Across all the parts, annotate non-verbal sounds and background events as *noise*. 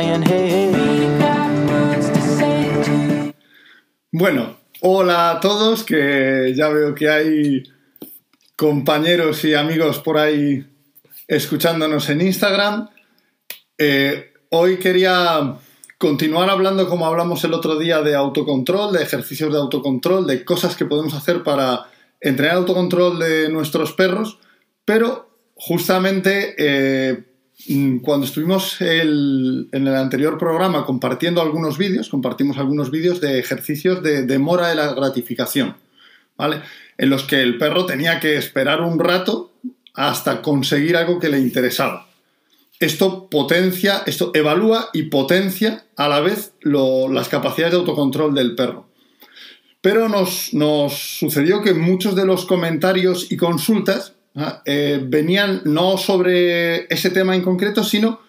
hey. Bueno, hola a todos, que ya veo que hay compañeros y amigos por ahí escuchándonos en Instagram. Eh, hoy quería continuar hablando como hablamos el otro día de autocontrol, de ejercicios de autocontrol, de cosas que podemos hacer para entrenar autocontrol de nuestros perros, pero justamente eh, cuando estuvimos en el anterior programa compartiendo algunos vídeos, compartimos algunos vídeos de ejercicios de demora de la gratificación, ¿vale? En los que el perro tenía que esperar un rato hasta conseguir algo que le interesaba esto potencia, esto evalúa y potencia a la vez las capacidades de autocontrol del perro. Pero nos, sucedió que muchos de los comentarios y consultas. Eh, venían no sobre ese tema en concreto, sino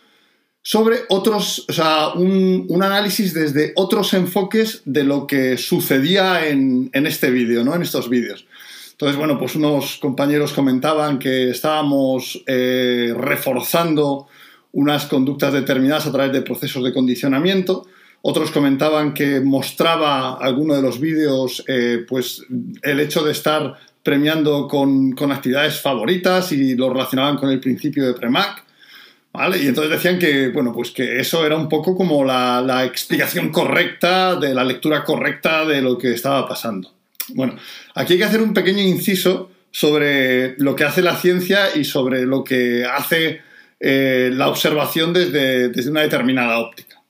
sobre otros, o sea, un, análisis desde otros enfoques de lo que sucedía en, este vídeo, ¿no? En estos vídeos. Entonces, bueno, pues unos compañeros comentaban que estábamos eh, reforzando unas conductas determinadas a través de procesos de condicionamiento. Otros comentaban que mostraba alguno de los vídeos eh, pues el hecho de estar premiando con, actividades favoritas y lo relacionaban con el principio de Premac. ¿Vale? Y entonces decían que, bueno, pues que eso era un poco como la, la, explicación correcta, de la lectura correcta de lo que estaba pasando. Bueno, aquí hay que hacer un pequeño inciso sobre lo que hace la ciencia y sobre lo que hace eh, la observación desde, una determinada óptica.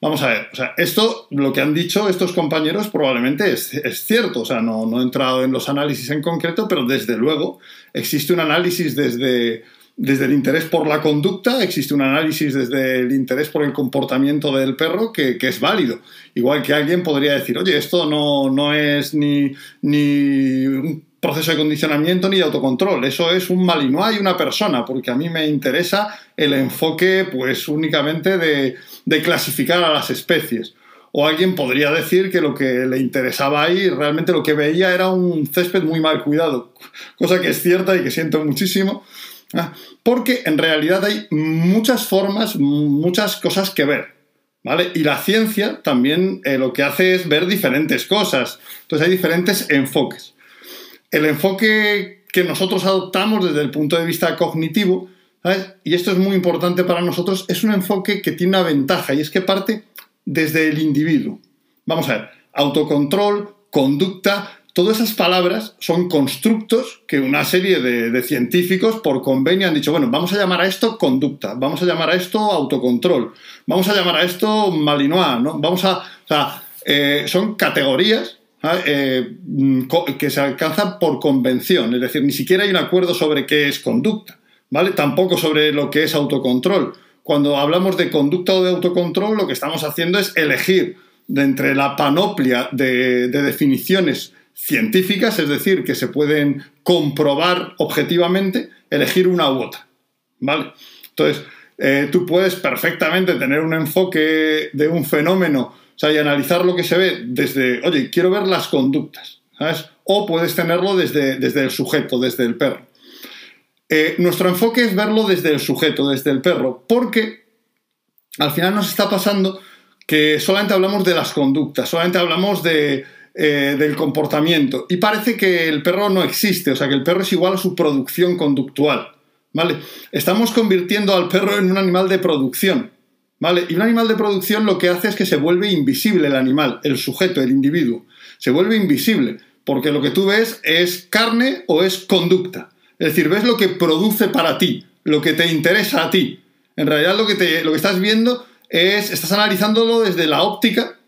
Vamos a ver, o sea, esto, lo que han dicho estos compañeros probablemente es, cierto, o sea, no, no, he entrado en los análisis en concreto, pero desde luego existe un análisis desde, desde el interés por la conducta, existe un análisis desde el interés por el comportamiento del perro que, es válido. Igual que alguien podría decir, oye, esto no, no es ni, ni un proceso de condicionamiento ni de autocontrol. Eso es un malinois y una persona, porque a mí me interesa el enfoque, pues, únicamente de, clasificar a las especies. O alguien podría decir que lo que le interesaba ahí, realmente lo que veía era un césped muy mal cuidado, cosa que es cierta y que siento muchísimo. Porque en realidad hay muchas formas, muchas cosas que ver. ¿Vale? Y la ciencia también eh, lo que hace es ver diferentes cosas. Entonces hay diferentes enfoques el enfoque que nosotros adoptamos desde el punto de vista cognitivo, y esto es muy importante para nosotros, es un enfoque que tiene una ventaja y es que parte desde el individuo. Vamos a ver, autocontrol, conducta, todas esas palabras son constructos que una serie de, científicos por convenio han dicho, bueno, vamos a llamar a esto conducta, vamos a llamar a esto autocontrol, vamos a llamar a esto malinois, ¿no? Vamos a, o sea, eh, son categorías. Eh, mm, que se alcanza por convención, es decir, ni siquiera hay un acuerdo sobre qué es conducta, ¿vale? Tampoco sobre lo que es autocontrol. Cuando hablamos de conducta o de autocontrol, lo que estamos haciendo es elegir de entre la panoplia de, definiciones científicas, es decir, que se pueden comprobar objetivamente, elegir una u otra, ¿vale? Entonces, eh, tú puedes perfectamente tener un enfoque de un fenómeno o sea, y analizar lo que se ve desde, oye, quiero ver las conductas, ¿sabes? O puedes tenerlo desde, desde el sujeto, desde el perro. Eh, nuestro enfoque es verlo desde el sujeto, desde el perro, porque al final nos está pasando que solamente hablamos de las conductas, solamente hablamos de, eh, del comportamiento y parece que el perro no existe, o sea que el perro es igual a su producción conductual, ¿vale? Estamos convirtiendo al perro en un animal de producción, ¿Vale? Y un animal de producción lo que hace es que se vuelve invisible el animal, el sujeto, el individuo. Se vuelve invisible, porque lo que tú ves es carne o es conducta. Es decir, ves lo que produce para ti, lo que te interesa a ti. En realidad lo que, te, lo que estás viendo es, estás analizándolo desde la óptica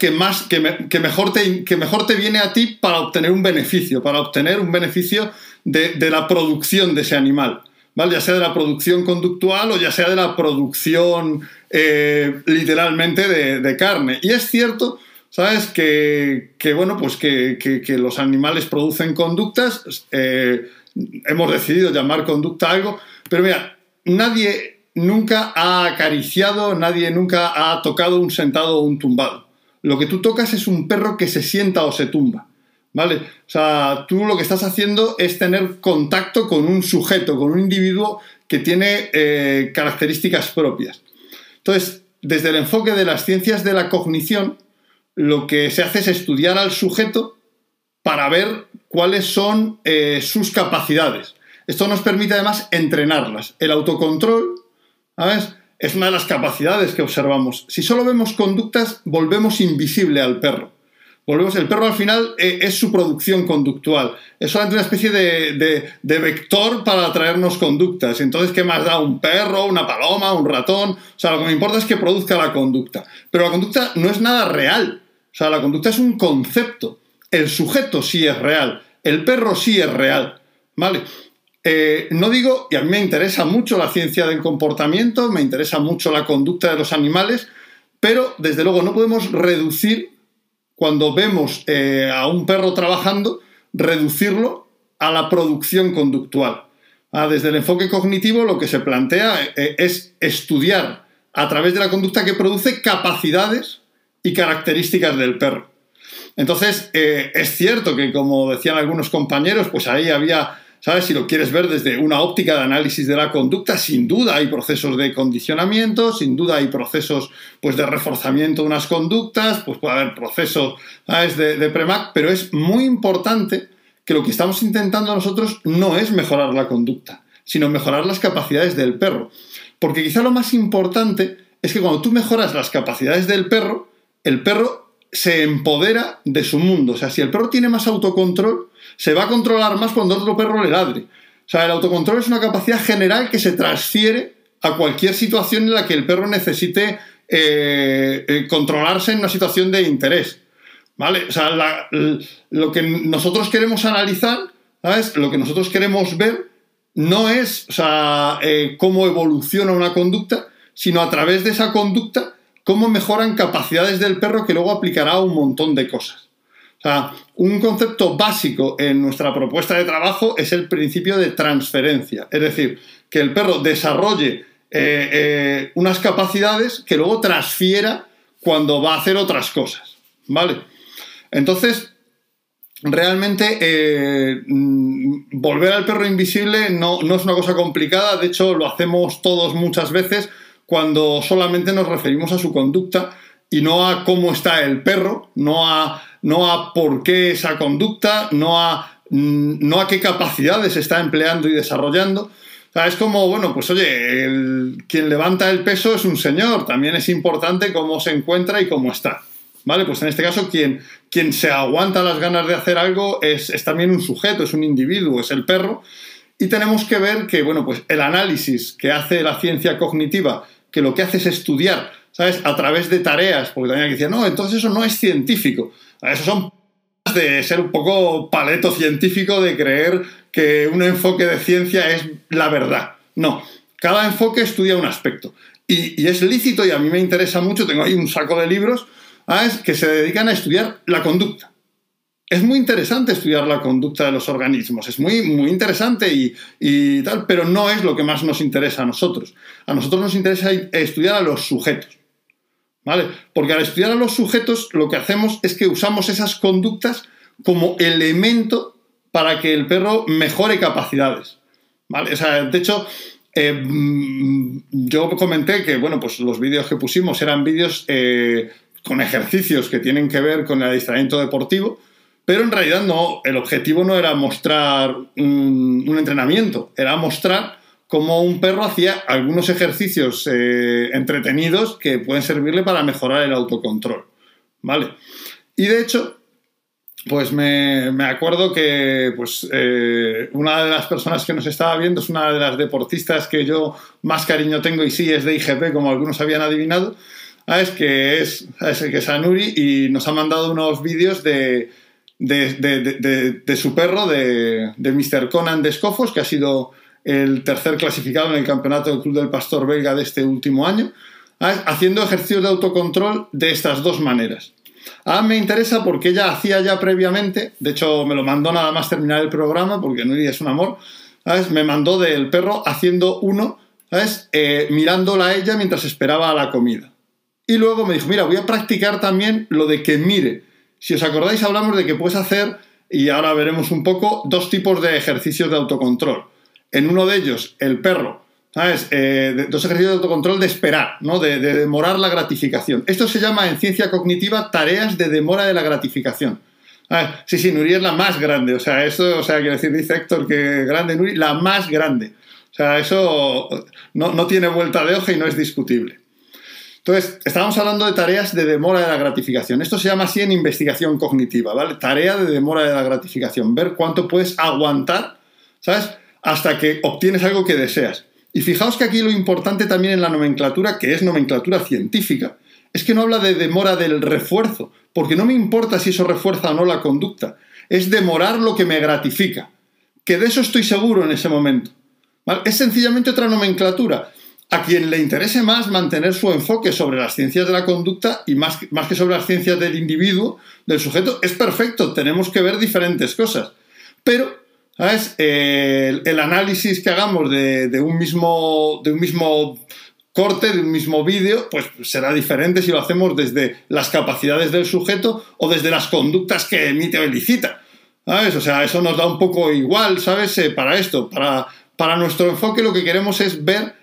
Que, más, que, mejor te, que mejor te viene a ti para obtener un beneficio, para obtener un beneficio de, de la producción de ese animal. Ya sea de la producción conductual o ya sea de la producción eh, literalmente de, carne. Y es cierto, ¿sabes? Que, bueno, pues que, los animales producen conductas, eh, hemos decidido llamar conducta algo, pero mira, nadie nunca ha acariciado, nadie nunca ha tocado un sentado o un tumbado. Lo que tú tocas es un perro que se sienta o se tumba. ¿Vale? O sea, tú lo que estás haciendo es tener contacto con un sujeto, con un individuo que tiene eh, características propias. Entonces, desde el enfoque de las ciencias de la cognición, lo que se hace es estudiar al sujeto para ver cuáles son eh, sus capacidades. Esto nos permite además entrenarlas. El autocontrol, ¿sabes? Es una de las capacidades que observamos. Si solo vemos conductas, volvemos invisible al perro. Volvemos, el perro al final eh, es su producción conductual. Es solamente una especie de, vector para atraernos conductas. Entonces, ¿qué más da un perro, una paloma, un ratón? O sea, lo que me importa es que produzca la conducta. Pero la conducta no es nada real. O sea, la conducta es un concepto. El sujeto sí es real. El perro sí es real. ¿Vale? Eh, no digo, y a mí me interesa mucho la ciencia del comportamiento, me interesa mucho la conducta de los animales, pero desde luego no podemos reducir cuando vemos eh, a un perro trabajando, reducirlo a la producción conductual. Ah, desde el enfoque cognitivo lo que se plantea eh, es estudiar a través de la conducta que produce capacidades y características del perro. Entonces, es cierto que, como decían algunos compañeros, pues ahí había ¿Sabes? Si lo quieres ver desde una óptica de análisis de la conducta, sin duda hay procesos de condicionamiento, sin duda hay procesos pues, de reforzamiento de unas conductas, pues puede haber procesos De, de PREMAC, pero es muy importante que lo que estamos intentando nosotros no es mejorar la conducta, sino mejorar las capacidades del perro. Porque quizá lo más importante es que cuando tú mejoras las capacidades del perro, el perro se empodera de su mundo. O sea, si el perro tiene más autocontrol, se va a controlar más cuando otro perro le ladre. O sea, el autocontrol es una capacidad general que se transfiere a cualquier situación en la que el perro necesite eh, eh, controlarse en una situación de interés. ¿Vale? O sea, lo que nosotros queremos analizar, ¿sabes? Lo que nosotros queremos ver no es o sea, eh, cómo evoluciona una conducta, sino a través de esa conducta cómo mejoran capacidades del perro que luego aplicará a un montón de cosas. Un concepto básico en nuestra propuesta de trabajo es el principio de transferencia, es decir, que el perro desarrolle eh, eh, unas capacidades que luego transfiera cuando va a hacer otras cosas, ¿vale? Entonces, realmente eh, mm, volver al perro invisible no, no es una cosa complicada, de hecho lo hacemos todos muchas veces cuando solamente nos referimos a su conducta y no a cómo está el perro, no a, no a por qué esa conducta, no a, mm, no a qué capacidades está empleando y desarrollando. es como, bueno, pues oye, quien levanta el peso es un señor, también es importante cómo se encuentra y cómo está. ¿Vale? Pues en este caso, quien, quien se aguanta las ganas de hacer algo es, es también un sujeto, es un individuo, es el perro. Y tenemos que ver que, bueno, pues el análisis que hace la ciencia cognitiva que lo que hace es estudiar, ¿sabes? A través de tareas, porque también hay que decir, no, entonces eso no es científico. Eso son de ser un poco paleto científico, de creer que un enfoque de ciencia es la verdad. No, cada enfoque estudia un aspecto. Y, es lícito, y a mí me interesa mucho, tengo ahí un saco de libros que se dedican a estudiar la conducta es muy interesante estudiar la conducta de los organismos, es muy, muy interesante y, tal, pero no es lo que más nos interesa a nosotros. A nosotros nos interesa estudiar a los sujetos. ¿Vale? Porque al estudiar a los sujetos lo que hacemos es que usamos esas conductas como elemento para que el perro mejore capacidades. ¿Vale? De hecho, eh, mm, yo comenté que bueno, pues los vídeos que pusimos eran vídeos eh, con ejercicios que tienen que ver con el adiestramiento deportivo pero en realidad no, el objetivo no era mostrar un, entrenamiento, era mostrar cómo un perro hacía algunos ejercicios eh, entretenidos que pueden servirle para mejorar el autocontrol. ¿Vale? Y de hecho, pues me, acuerdo que pues, eh, una de las personas que nos estaba viendo es una de las deportistas que yo más cariño tengo y sí es de IGP, como algunos habían adivinado, es que es, es, que es Anuri y nos ha mandado unos vídeos de de, su perro, de, Mr. Conan de Escofos, que ha sido el tercer clasificado en el campeonato del Club del Pastor belga de este último año, haciendo ejercicios de autocontrol de estas dos maneras. A me interesa porque ella hacía ya previamente, de hecho me lo mandó nada más terminar el programa, porque Nuri es un amor, me mandó del perro haciendo uno, ¿sabes? Eh, mirándola a ella mientras esperaba la comida. Y luego me dijo, mira, voy a practicar también lo de que mire. Si os acordáis, hablamos de que puedes hacer, y ahora veremos un poco, dos tipos de ejercicios de autocontrol. En uno de ellos, el perro, ¿sabes? Eh, dos ejercicios de autocontrol de esperar, ¿no? De, de, demorar la gratificación. Esto se llama en ciencia cognitiva tareas de demora de la gratificación. Ah, sí, sí, Nuri es la más grande. O sea, eso, o sea, quiero decir, dice Héctor que grande Nuri, la más grande. O sea, eso no, no tiene vuelta de hoja y no es discutible. Entonces, estábamos hablando de tareas de demora de la gratificación. Esto se llama así en investigación cognitiva, ¿vale? Tarea de demora de la gratificación. Ver cuánto puedes aguantar, ¿sabes? Hasta que obtienes algo que deseas. Y fijaos que aquí lo importante también en la nomenclatura, que es nomenclatura científica, es que no habla de demora del refuerzo, porque no me importa si eso refuerza o no la conducta. Es demorar lo que me gratifica. Que de eso estoy seguro en ese momento. Es sencillamente otra nomenclatura a quien le interese más mantener su enfoque sobre las ciencias de la conducta y más, más que sobre las ciencias del individuo, del sujeto, es perfecto, tenemos que ver diferentes cosas. Pero, ¿sabes? El, análisis que hagamos de, de, un mismo, de un mismo corte, de un mismo vídeo, pues será diferente si lo hacemos desde las capacidades del sujeto o desde las conductas que emite o elicita. ¿Sabes? O sea, eso nos da un poco igual, ¿sabes? Eh, para esto, para, para nuestro enfoque lo que queremos es ver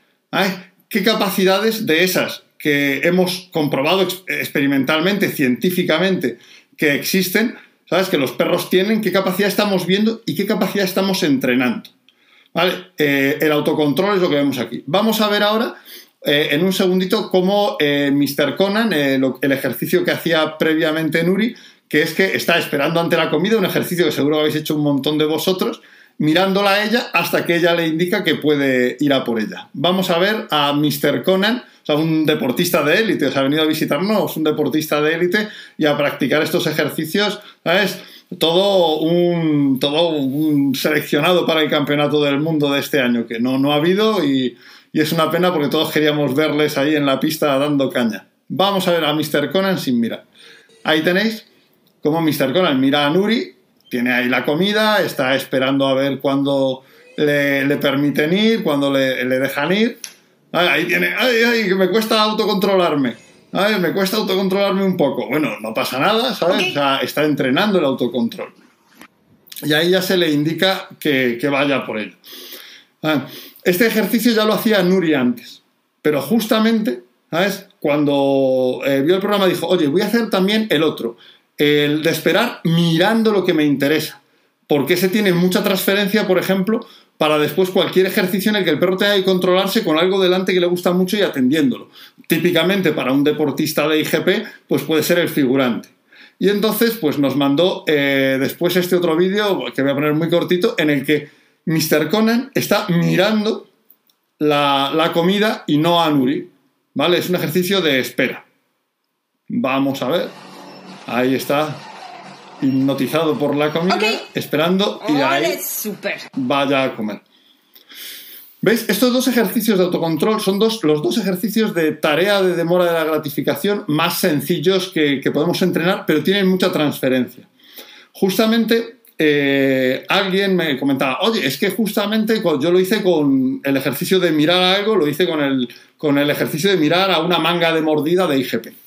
¿Qué capacidades de esas que hemos comprobado experimentalmente, científicamente, que existen, ¿sabes? Que los perros tienen, qué capacidad estamos viendo y qué capacidad estamos entrenando. ¿Vale? Eh, el autocontrol es lo que vemos aquí. Vamos a ver ahora, eh, en un segundito, cómo eh, Mr. Conan, el ejercicio que hacía previamente Nuri, que es que está esperando ante la comida, un ejercicio que seguro habéis hecho un montón de vosotros, mirándola a ella hasta que ella le indica que puede ir a por ella. Vamos a ver a Mr. Conan, o un deportista de élite, os ha venido a visitarnos, un deportista de élite y a practicar estos ejercicios, ¿sabes? Todo un, todo un seleccionado para el campeonato del mundo de este año, que no, no ha habido y, y es una pena porque todos queríamos verles ahí en la pista dando caña. Vamos a ver a Mr. Conan sin mirar. Ahí tenéis cómo Mr. Conan mira a Nuri tiene ahí la comida, está esperando a ver cuándo le, permiten ir, cuándo le, dejan ir. ahí tiene, ay, ay, que me cuesta autocontrolarme. Ay, me cuesta autocontrolarme un poco. Bueno, no pasa nada, ¿sabes? O sea, está entrenando el autocontrol. Y ahí ya se le indica que, vaya por ello. Ah, este ejercicio ya lo hacía Nuri antes, pero justamente, ¿sabes? Cuando eh, vio el programa dijo, oye, voy a hacer también el otro el de esperar mirando lo que me interesa. Porque se tiene mucha transferencia, por ejemplo, para después cualquier ejercicio en el que el perro tenga que controlarse con algo delante que le gusta mucho y atendiéndolo. Típicamente para un deportista de IGP, pues puede ser el figurante. Y entonces, pues nos mandó eh, después este otro vídeo, que voy a poner muy cortito, en el que Mr. Conan está mirando la, la comida y no a Nuri. ¿Vale? Es un ejercicio de espera. Vamos a ver. Ahí está, hipnotizado por la comida, esperando y ahí vaya a comer. ¿Veis? Estos dos ejercicios de autocontrol son dos, los dos ejercicios de tarea de demora de la gratificación más sencillos que, podemos entrenar, pero tienen mucha transferencia. Justamente eh, alguien me comentaba, oye, es que justamente yo lo hice con el ejercicio de mirar algo, lo hice con el, con el ejercicio de mirar a una manga de mordida de IGP.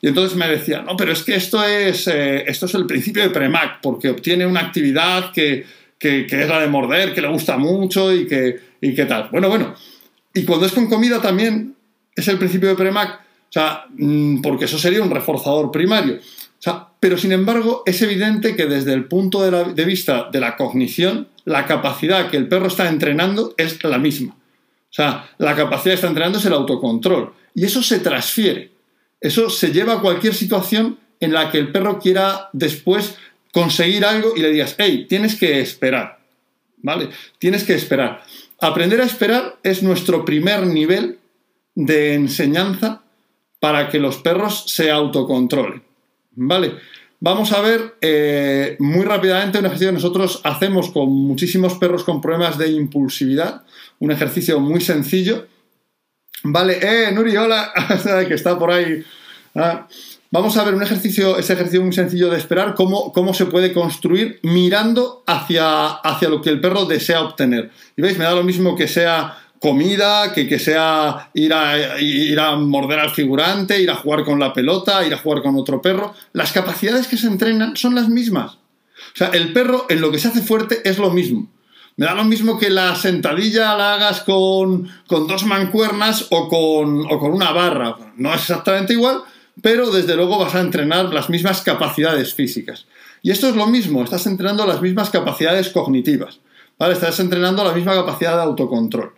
Y entonces me decía, no, pero es que esto es, eh, esto es el principio de Premac, porque obtiene una actividad que, que, es la de morder, que le gusta mucho y que, y que tal. Bueno, bueno. Y cuando es con comida también es el principio de Premac, o sea, mm, porque eso sería un reforzador primario. O sea, pero sin embargo, es evidente que desde el punto de, de vista de la cognición, la capacidad que el perro está entrenando es la misma. O sea, la capacidad que está entrenando es el autocontrol. Y eso se transfiere. Eso se lleva a cualquier situación en la que el perro quiera después conseguir algo y le digas, hey, tienes que esperar, ¿vale? Tienes que esperar. Aprender a esperar es nuestro primer nivel de enseñanza para que los perros se autocontrolen, ¿vale? Vamos a ver eh, muy rápidamente un ejercicio que nosotros hacemos con muchísimos perros con problemas de impulsividad, un ejercicio muy sencillo Vale, eh, Nuri, hola, *laughs* que está por ahí. Ah, vamos a ver un ejercicio, ese ejercicio muy sencillo de esperar, cómo, cómo se puede construir mirando hacia, hacia lo que el perro desea obtener. Y veis, me da lo mismo que sea comida, que, que sea ir a, ir a morder al figurante, ir a jugar con la pelota, ir a jugar con otro perro. Las capacidades que se entrenan son las mismas. O sea, el perro en lo que se hace fuerte es lo mismo. Me da lo mismo que la sentadilla la hagas con, con dos mancuernas o con, o con una barra. No es exactamente igual, pero desde luego vas a entrenar las mismas capacidades físicas. Y esto es lo mismo, estás entrenando las mismas capacidades cognitivas, ¿vale? Estás entrenando la misma capacidad de autocontrol.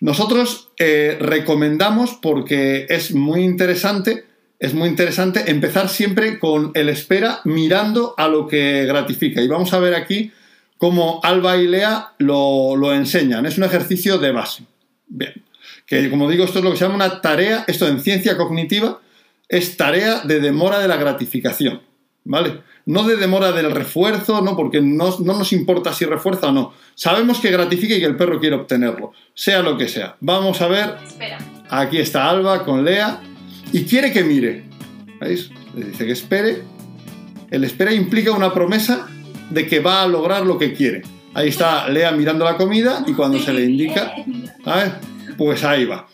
Nosotros eh, recomendamos, porque es muy interesante, es muy interesante empezar siempre con el espera mirando a lo que gratifica. Y vamos a ver aquí cómo Alba y Lea lo, lo enseñan. Es un ejercicio de base. Bien. Que como digo, esto es lo que se llama una tarea, esto en ciencia cognitiva es tarea de demora de la gratificación. ¿Vale? No de demora del refuerzo, no, porque no, nos importa si refuerza o no. Sabemos que gratifica y que el perro quiere obtenerlo, sea lo que sea. Vamos a ver. Espera. Aquí está Alba con Lea y quiere que mire. ¿Veis? Le dice que espere. El espera implica una promesa de que va a lograr lo que quiere. Ahí está Lea mirando la comida y cuando se le indica, ¿sabes? pues ahí va.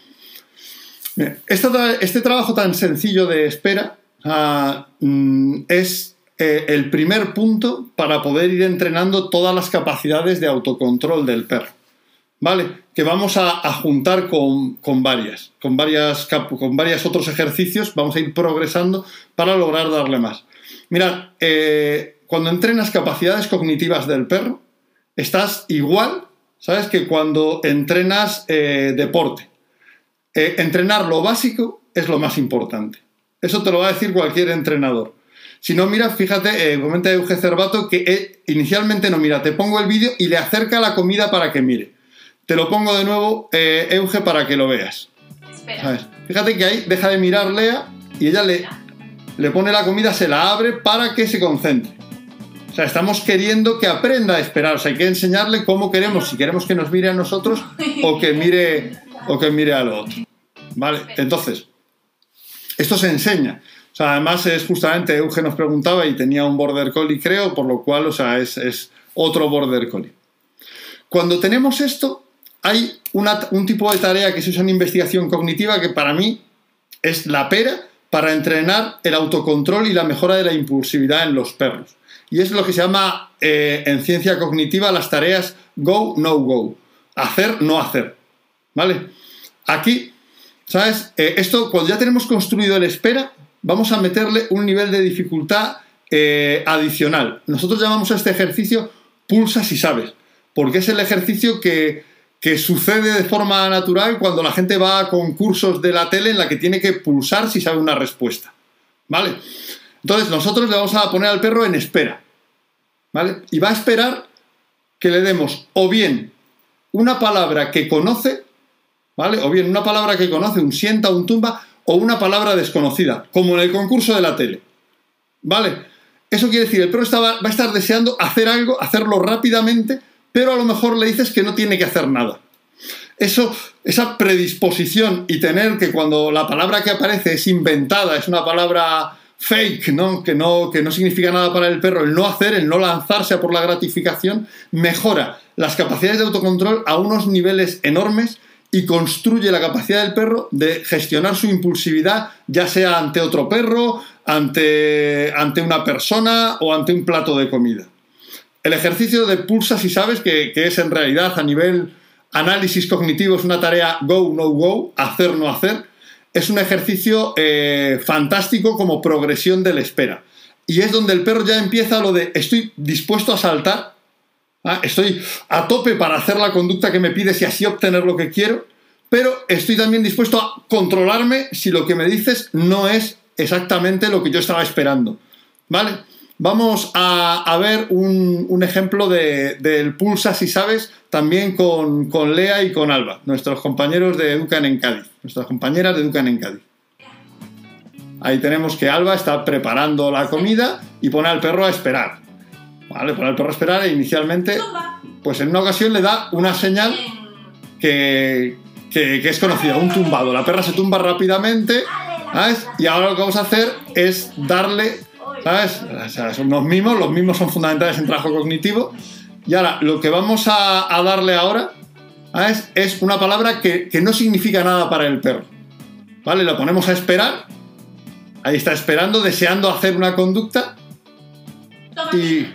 Este, este trabajo tan sencillo de espera ah, mm, es eh, el primer punto para poder ir entrenando todas las capacidades de autocontrol del perro. ¿Vale? Que vamos a, juntar con, varias, con varias, con varios otros ejercicios, vamos a ir progresando para lograr darle más. Mirad, eh, cuando entrenas capacidades cognitivas del perro, estás igual, ¿sabes? Que cuando entrenas eh, deporte. entrenar lo básico es lo más importante. Eso te lo va a decir cualquier entrenador. Si no, mira, fíjate, eh, comenta Euge Cervato que eh, inicialmente no mira, te pongo el vídeo y le acerca la comida para que mire. Te lo pongo de nuevo, eh, Euge, para que lo veas. Espera. Fíjate que ahí deja de mirar Lea y ella le, le pone la comida, se la abre para que se concentre. O sea, estamos queriendo que aprenda a esperar. O sea, hay que enseñarle cómo queremos, si queremos que nos mire a nosotros o que mire, o que mire al otro. ¿Vale? Entonces, esto se enseña. O sea, además es justamente, Euge nos preguntaba y tenía un border collie, creo, por lo cual, o sea, es, otro border collie. Cuando tenemos esto, hay un tipo de tarea que se usa en investigación cognitiva que para mí es la pera para entrenar el autocontrol y la mejora de la impulsividad en los perros. Y es lo que se llama eh, en ciencia cognitiva las tareas go, no go. Hacer, no hacer. ¿Vale? Aquí, ¿sabes? Eh, esto, cuando ya tenemos construido el espera, vamos a meterle un nivel de dificultad eh, adicional. Nosotros llamamos a este ejercicio pulsa si sabes, porque es el ejercicio que, sucede de forma natural cuando la gente va a concursos de la tele en la que tiene que pulsar si sabe una respuesta. ¿Vale? Entonces nosotros le vamos a poner al perro en espera. ¿Vale? Y va a esperar que le demos o bien una palabra que conoce, ¿vale? O bien una palabra que conoce, un sienta, un tumba, o una palabra desconocida, como en el concurso de la tele. ¿Vale? Eso quiere decir, el perro va a estar deseando hacer algo, hacerlo rápidamente, pero a lo mejor le dices que no tiene que hacer nada. Eso, esa predisposición y tener que cuando la palabra que aparece es inventada, es una palabra fake, ¿no? Que, no, que significa nada para el perro, el no hacer, el no lanzarse a por la gratificación, mejora las capacidades de autocontrol a unos niveles enormes y construye la capacidad del perro de gestionar su impulsividad, ya sea ante otro perro, ante, una persona o ante un plato de comida. El ejercicio de pulsa, si sabes, que, es en realidad a nivel análisis cognitivo, es una tarea go, no go, hacer, no hacer, es un ejercicio eh, fantástico como progresión de la espera. Y es donde el perro ya empieza lo de estoy dispuesto a saltar Ah, estoy a tope para hacer la conducta que me pides y así obtener lo que quiero, pero estoy también dispuesto a controlarme si lo que me dices no es exactamente lo que yo estaba esperando. ¿Vale? Vamos a, ver un, ejemplo del Pulsa, si sabes, también con, Lea y con Alba, nuestros compañeros de Educan en Cádiz, nuestras compañeras de Educan en Cádiz. Ahí tenemos que Alba está preparando la comida y pone al perro a esperar. ¿vale? Para el perro esperar e inicialmente, pues en una ocasión le da una señal que, es conocida, un tumbado. La perra se tumba rápidamente, ¿sabes? Y ahora lo que vamos a hacer es darle, ¿sabes? son los mismos, los mismos son fundamentales en trabajo cognitivo. Y ahora, lo que vamos a, darle ahora es, es, una palabra que, que no significa nada para el perro. ¿Vale? Lo ponemos a esperar. Ahí está esperando, deseando hacer una conducta. Y.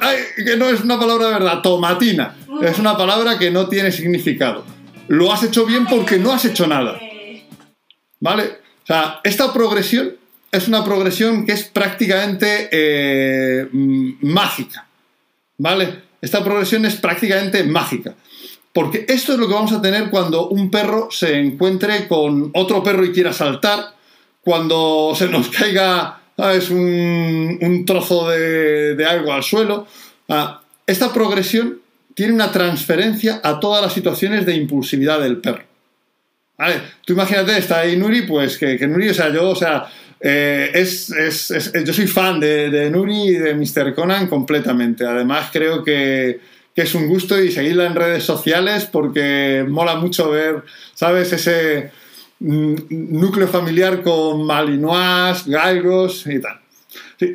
Ay, que no es una palabra de verdad, tomatina. Es una palabra que no tiene significado. Lo has hecho bien porque no has hecho nada. ¿Vale? O sea, esta progresión es una progresión que es prácticamente eh, mágica. ¿Vale? Esta progresión es prácticamente mágica. Porque esto es lo que vamos a tener cuando un perro se encuentre con otro perro y quiera saltar, cuando se nos *laughs* caiga ¿sabes? Un, trozo de, algo al suelo. Ah, esta progresión tiene una transferencia a todas las situaciones de impulsividad del perro. ¿Vale? Tú imagínate, está ahí Nuri, pues que, Nuri, o sea, yo, o sea, eh, es, yo soy fan de, de, Nuri y de Mr. Conan completamente. Además, creo que, que, es un gusto y seguirla en redes sociales porque mola mucho ver, ¿sabes? Ese mm, núcleo familiar con malinois, galgos y tal.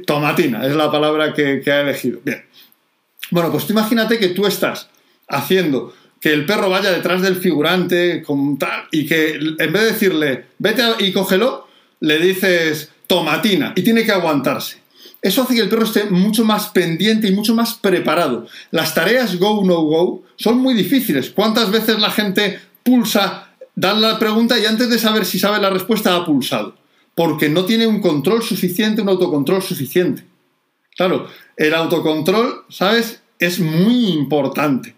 tomatina es la palabra que, ha elegido. Bien. Bueno, pues imagínate que tú estás haciendo que el perro vaya detrás del figurante y que en vez de decirle, vete y cógelo, le dices tomatina y tiene que aguantarse. Eso hace que el perro esté mucho más pendiente y mucho más preparado. Las tareas go, no go son muy difíciles. ¿Cuántas veces la gente pulsa, da la pregunta y antes de saber si sabe la respuesta ha pulsado? Porque no tiene un control suficiente, un autocontrol suficiente. Claro, el autocontrol, ¿sabes? Es muy importante.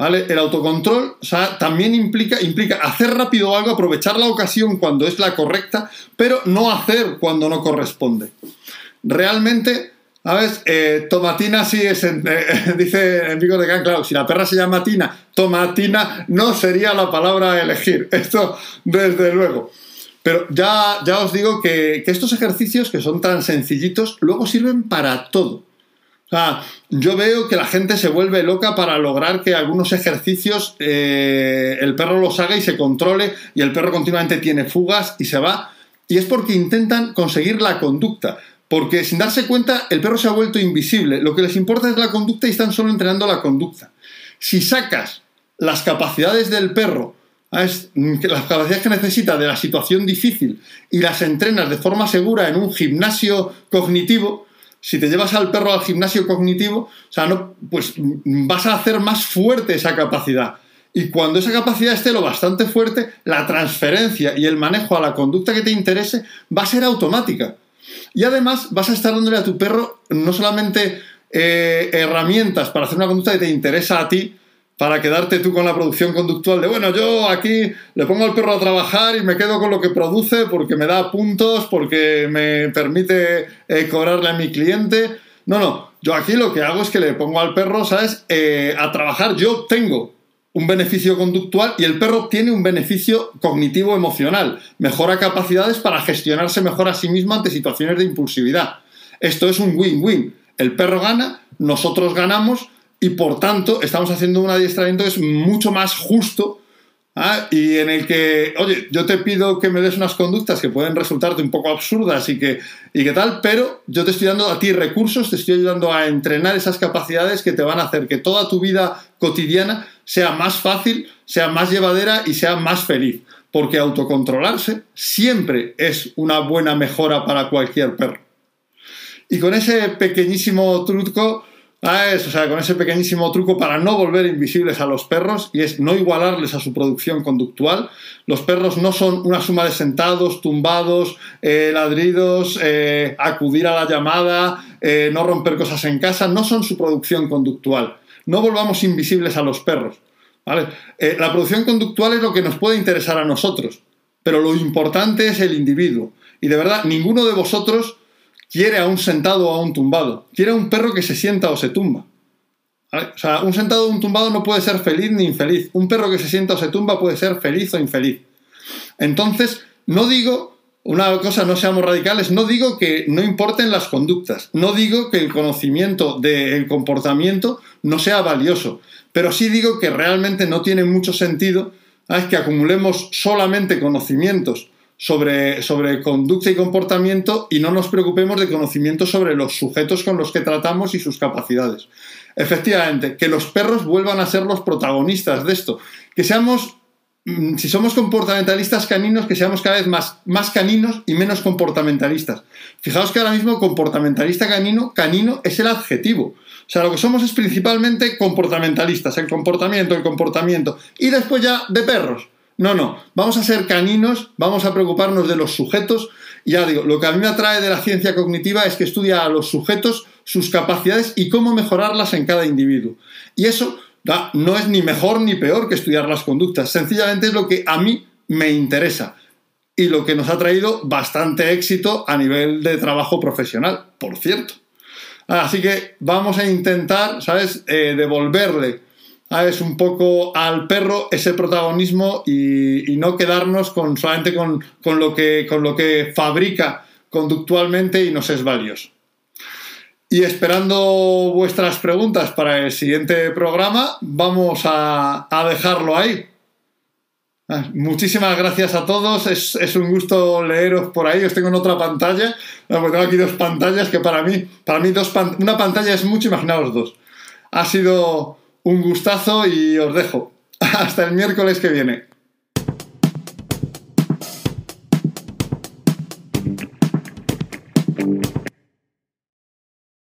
¿Vale? El autocontrol también implica, implica hacer rápido algo, aprovechar la ocasión cuando es la correcta, pero no hacer cuando no corresponde. Realmente, ¿sabes? Eh, tomatina sí es, eh, *laughs* dice Enrico de Can, claro, si la perra se llama Tina, tomatina no sería la palabra a elegir. *laughs* Esto, desde luego. Pero ya, ya os digo que estos ejercicios, que son tan sencillitos, luego sirven para todo. O sea, yo veo que la gente se vuelve loca para lograr que algunos ejercicios eh, el perro los haga y se controle y el perro continuamente tiene fugas y se va. Y es porque intentan conseguir la conducta. Porque sin darse cuenta el perro se ha vuelto invisible. Lo que les importa es la conducta y están solo entrenando la conducta. Si sacas las capacidades del perro, las capacidades que necesita de la situación difícil y las entrenas de forma segura en un gimnasio cognitivo, si te llevas al perro al gimnasio cognitivo, o sea, no, pues vas a hacer más fuerte esa capacidad. Y cuando esa capacidad esté lo bastante fuerte, la transferencia y el manejo a la conducta que te interese va a ser automática. Y además vas a estar dándole a tu perro no solamente eh, herramientas para hacer una conducta que te interesa a ti, para quedarte tú con la producción conductual de, bueno, yo aquí le pongo al perro a trabajar y me quedo con lo que produce porque me da puntos, porque me permite eh, cobrarle a mi cliente. No, no, yo aquí lo que hago es que le pongo al perro, ¿sabes? Eh, a trabajar. Yo tengo un beneficio conductual y el perro tiene un beneficio cognitivo emocional. Mejora capacidades para gestionarse mejor a sí mismo ante situaciones de impulsividad. Esto es un win-win. El perro gana, nosotros ganamos y por tanto estamos haciendo un adiestramiento que es mucho más justo ¿ah? y en el que, oye, yo te pido que me des unas conductas que pueden resultarte un poco absurdas y que, y que tal, pero yo te estoy dando a ti recursos, te estoy ayudando a entrenar esas capacidades que te van a hacer que toda tu vida cotidiana sea más fácil, sea más llevadera y sea más feliz. Porque autocontrolarse siempre es una buena mejora para cualquier perro. Y con ese pequeñísimo truco, Ah, es, o sea, con ese pequeñísimo truco para no volver invisibles a los perros y es no igualarles a su producción conductual. Los perros no son una suma de sentados, tumbados, eh, ladridos, eh, acudir a la llamada, eh, no romper cosas en casa, no son su producción conductual. No volvamos invisibles a los perros. la producción conductual es lo que nos puede interesar a nosotros, pero lo importante es el individuo. Y de verdad, ninguno de vosotros quiere a un sentado o a un tumbado, quiere a un perro que se sienta o se tumba. O sea, un sentado o un tumbado no puede ser feliz ni infeliz. Un perro que se sienta o se tumba puede ser feliz o infeliz. Entonces, no digo, una cosa, no seamos radicales, no digo que no importen las conductas, no digo que el conocimiento del comportamiento no sea valioso, pero sí digo que realmente no tiene mucho sentido que acumulemos solamente conocimientos sobre, sobre conducta y comportamiento y no nos preocupemos de conocimiento sobre los sujetos con los que tratamos y sus capacidades. Efectivamente, que los perros vuelvan a ser los protagonistas de esto, que seamos, mm, si somos comportamentalistas caninos, que seamos cada vez más, más caninos y menos comportamentalistas. Fijaos que ahora mismo comportamentalista canino, canino es el adjetivo. O sea, lo que somos es principalmente comportamentalistas, el comportamiento, el comportamiento. Y después ya de perros. No, no, vamos a ser caninos, vamos a preocuparnos de los sujetos. Ya digo, lo que a mí me atrae de la ciencia cognitiva es que estudia a los sujetos, sus capacidades y cómo mejorarlas en cada individuo. Y eso no es ni mejor ni peor que estudiar las conductas, sencillamente es lo que a mí me interesa y lo que nos ha traído bastante éxito a nivel de trabajo profesional, por cierto. Así que vamos a intentar, ¿sabes?, eh, devolverle, ¿sabes?, un poco al perro ese protagonismo y, no quedarnos con, solamente con, lo que, con lo que fabrica conductualmente y nos es valioso. Y esperando vuestras preguntas para el siguiente programa, vamos a, dejarlo ahí. Ah, muchísimas gracias a todos, es, un gusto leeros por ahí, os tengo en otra pantalla, tengo aquí dos pantallas que para mí, para mí dos una pantalla es mucho, imaginaos dos. Ha sido un gustazo y os dejo. *laughs* Hasta el miércoles que viene.